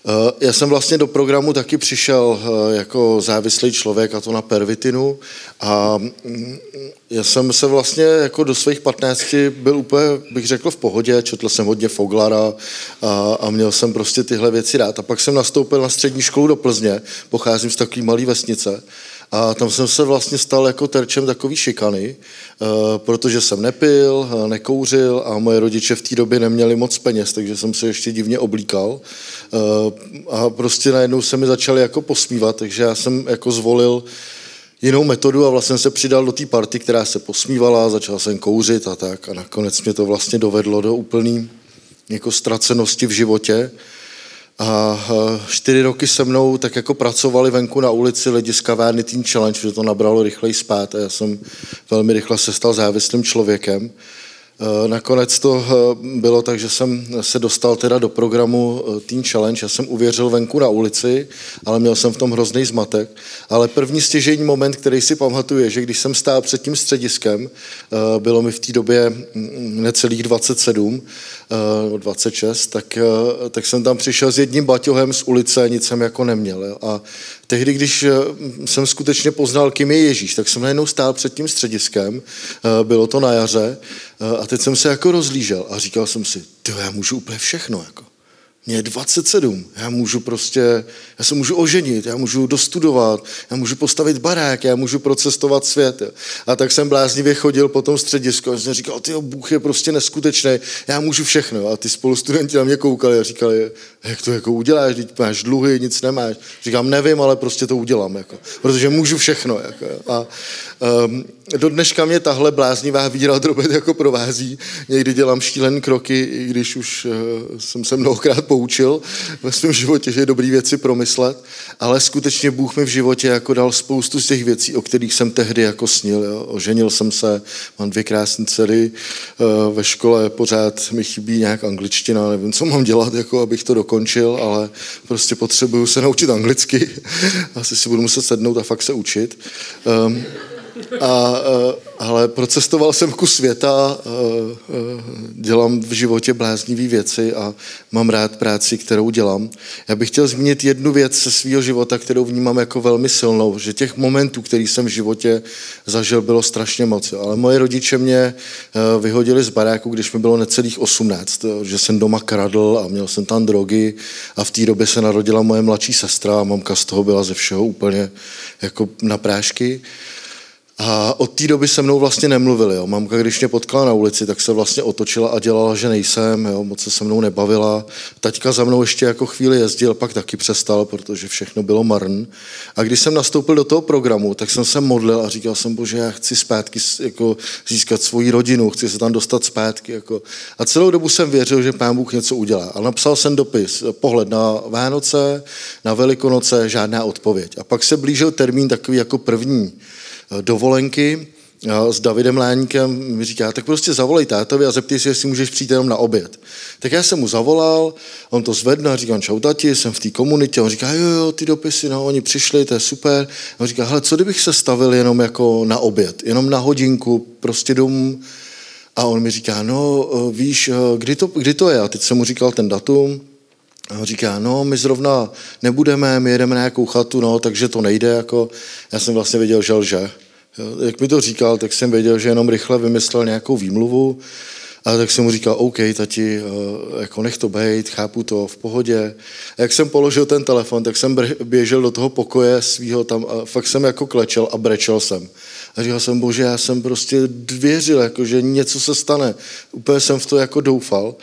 Eh, já jsem vlastně do programu taky přišel eh, jako závislý člověk, a to na pervitinu. A mm, já jsem se vlastně jako do svých 15 byl úplně, bych řekl, v pohodě. Četl jsem hodně Foglara a, a měl jsem prostě tyhle věci rád. A pak jsem nastoupil na střední školu do Plzně, pocházím z takové malé vesnice. A tam jsem se vlastně stal jako terčem takový šikany, eh, protože jsem nepil, eh, nekouřil a moje rodiče v té době neměli moc peněz, takže jsem se ještě divně oblíkal. Eh, a prostě najednou se mi začali jako posmívat, takže já jsem jako zvolil jinou metodu a vlastně se přidal do té party, která se posmívala, začal jsem kouřit a tak a nakonec mě to vlastně dovedlo do úplný jako ztracenosti v životě. A čtyři roky se mnou tak jako pracovali venku na ulici lidi z kavárny Teen Challenge, že to nabralo rychleji spát a já jsem velmi rychle se stal závislým člověkem. Eh, nakonec to eh, bylo tak, že jsem se dostal teda do programu Teen Challenge. Já jsem uvěřil venku na ulici, ale měl jsem v tom hrozný zmatek. Ale první stěžení moment, který si pamatuju, je, že když jsem stál před tím střediskem, bylo mi v té době mm, necelých 27, 26, tak, tak jsem tam přišel s jedním baťohem z ulice, nic jsem jako neměl. A tehdy, když jsem skutečně poznal, kým je Ježíš, tak jsem najednou stál před tím střediskem, bylo to na jaře, a teď jsem se jako rozlížel a říkal jsem si, ty já můžu úplně všechno. Jako. Mě je 27, já můžu prostě, já se můžu oženit, já můžu dostudovat, já můžu postavit barák, já můžu procestovat svět. A tak jsem bláznivě chodil po tom středisku a jsem říkal, ty Bůh je prostě neskutečný, já můžu všechno. A ty spolustudenti na mě koukali a říkali, jak to jako uděláš, teď máš dluhy, nic nemáš. Říkám, nevím, ale prostě to udělám, jako, protože můžu všechno. Jako. A um, do dneška mě tahle bláznivá víra drobet jako provází. Někdy dělám šílené kroky, i když už uh, jsem se mnohokrát poučil ve svém životě, že je dobrý věci promyslet, ale skutečně Bůh mi v životě jako dal spoustu z těch věcí, o kterých jsem tehdy jako snil. Jo. Oženil jsem se, mám dvě krásné dcery, uh, ve škole pořád mi chybí nějak angličtina, nevím, co mám dělat, jako abych to dokončil, ale prostě potřebuju se naučit anglicky. Asi si budu muset sednout a fakt se učit. Um, a, ale procestoval jsem kus světa, dělám v životě bláznivý věci a mám rád práci, kterou dělám. Já bych chtěl zmínit jednu věc ze svého života, kterou vnímám jako velmi silnou, že těch momentů, který jsem v životě zažil, bylo strašně moc. Ale moje rodiče mě vyhodili z baráku, když mi bylo necelých 18, že jsem doma kradl a měl jsem tam drogy a v té době se narodila moje mladší sestra a mamka z toho byla ze všeho úplně jako na prášky. A od té doby se mnou vlastně nemluvili. Jo. Mamka, když mě potkala na ulici, tak se vlastně otočila a dělala, že nejsem, jo. moc se se mnou nebavila. Taťka za mnou ještě jako chvíli jezdil, pak taky přestal, protože všechno bylo marn. A když jsem nastoupil do toho programu, tak jsem se modlil a říkal jsem, bože, já chci zpátky jako získat svoji rodinu, chci se tam dostat zpátky. Jako. A celou dobu jsem věřil, že pán Bůh něco udělá. A napsal jsem dopis, pohled na Vánoce, na Velikonoce, žádná odpověď. A pak se blížil termín takový jako první dovolenky s Davidem Láníkem mi říká, tak prostě zavolej tátovi a zeptej se, jestli můžeš přijít jenom na oběd. Tak já jsem mu zavolal, on to zvedne a říkám, čau tati, jsem v té komunitě. On říká, jo, jo, ty dopisy, no, oni přišli, to je super. A on říká, hele, co kdybych se stavil jenom jako na oběd, jenom na hodinku, prostě domů. A on mi říká, no, víš, kdy to, kdy to je? A teď jsem mu říkal ten datum, a on říká, no, my zrovna nebudeme, my jedeme na nějakou chatu, no, takže to nejde, jako, já jsem vlastně věděl, že lže. Jak mi to říkal, tak jsem věděl, že jenom rychle vymyslel nějakou výmluvu, a tak jsem mu říkal, OK, tati, eh, jako nech to bejt, chápu to, v pohodě. A jak jsem položil ten telefon, tak jsem běžel do toho pokoje svého tam a fakt jsem jako klečel a brečel jsem. A říkal jsem, bože, já jsem prostě věřil, jako, že něco se stane. Úplně jsem v to jako doufal.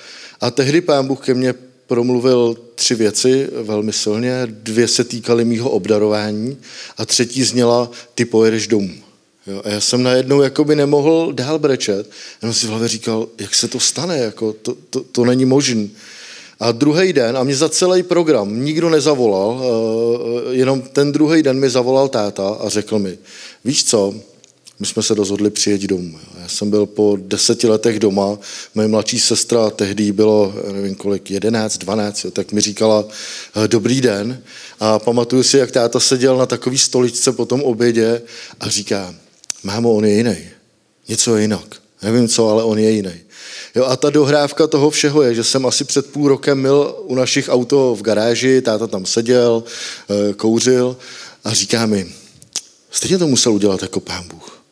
A tehdy pán Bůh ke mně promluvil tři věci velmi silně. Dvě se týkaly mýho obdarování a třetí zněla, ty pojedeš domů. Jo, a já jsem najednou jakoby nemohl dál brečet. Jenom si v hlavě říkal, jak se to stane, jako to, to, to není možné. A druhý den, a mě za celý program nikdo nezavolal, eh, jenom ten druhý den mi zavolal táta a řekl mi, víš co, my jsme se rozhodli přijet domů. Já jsem byl po deseti letech doma, moje mladší sestra tehdy bylo, nevím kolik, 11, 12, jo, tak mi říkala eh, dobrý den a pamatuju si, jak táta seděl na takový stoličce po tom obědě a říká, mámo, on je jiný, něco je jinak. Nevím co, ale on je jiný. Jo, a ta dohrávka toho všeho je, že jsem asi před půl rokem mil u našich auto v garáži, táta tam seděl, eh, kouřil a říká mi, stejně to musel udělat jako pán Bůh.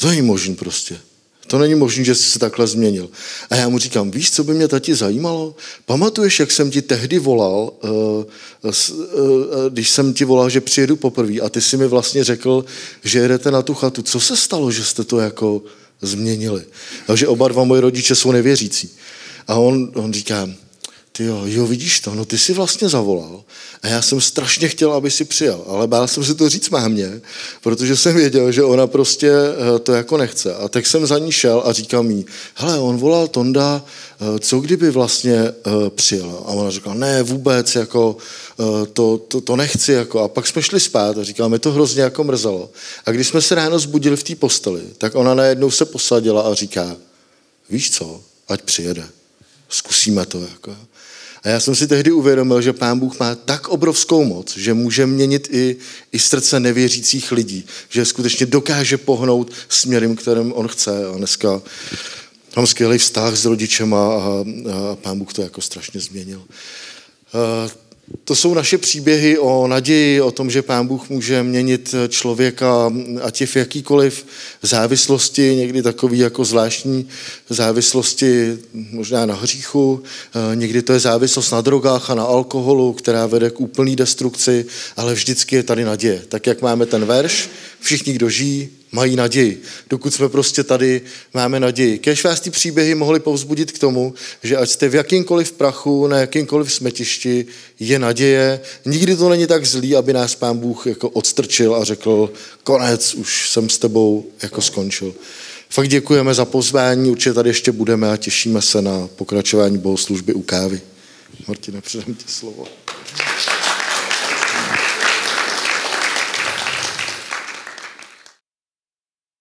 To není možný prostě. To není možné, že jsi se takhle změnil. A já mu říkám, víš, co by mě tati zajímalo? Pamatuješ, jak jsem ti tehdy volal, eh, eh, eh, když jsem ti volal, že přijedu poprvé a ty si mi vlastně řekl, že jedete na tu chatu. Co se stalo, že jste to jako změnili? Takže oba dva moji rodiče jsou nevěřící. A on, on říká, ty jo, jo, vidíš to, no ty si vlastně zavolal a já jsem strašně chtěl, aby si přijel, ale bál jsem si to říct mámě, protože jsem věděl, že ona prostě eh, to jako nechce. A tak jsem za ní šel a říkal mi, hele, on volal Tonda, eh, co kdyby vlastně eh, přijel? A ona říkala, ne, vůbec, jako to, to, to nechci. Jako. A pak jsme šli spát a říkala, mi to hrozně jako mrzelo. A když jsme se ráno zbudili v té posteli, tak ona najednou se posadila a říká, víš co, ať přijede. Zkusíme to. Jako. A já jsem si tehdy uvědomil, že Pán Bůh má tak obrovskou moc, že může měnit i, i srdce nevěřících lidí, že skutečně dokáže pohnout směrem, kterým on chce. A dneska mám skvělý vztah s rodičema a, a Pán Bůh to jako strašně změnil. To jsou naše příběhy o naději, o tom, že Pán Bůh může měnit člověka, ať je v jakýkoliv závislosti, někdy takový jako zvláštní závislosti, možná na hříchu, někdy to je závislost na drogách a na alkoholu, která vede k úplný destrukci, ale vždycky je tady naděje. Tak jak máme ten verš, všichni, kdo žijí, mají naději. Dokud jsme prostě tady, máme naději. Kež vás ty příběhy mohly povzbudit k tomu, že ať jste v jakýmkoliv prachu, na jakýmkoliv smetišti, je naděje. Nikdy to není tak zlý, aby nás pán Bůh jako odstrčil a řekl, konec, už jsem s tebou jako skončil. Fakt děkujeme za pozvání, určitě tady ještě budeme a těšíme se na pokračování bohoslužby u kávy. Martine, předám ti slovo.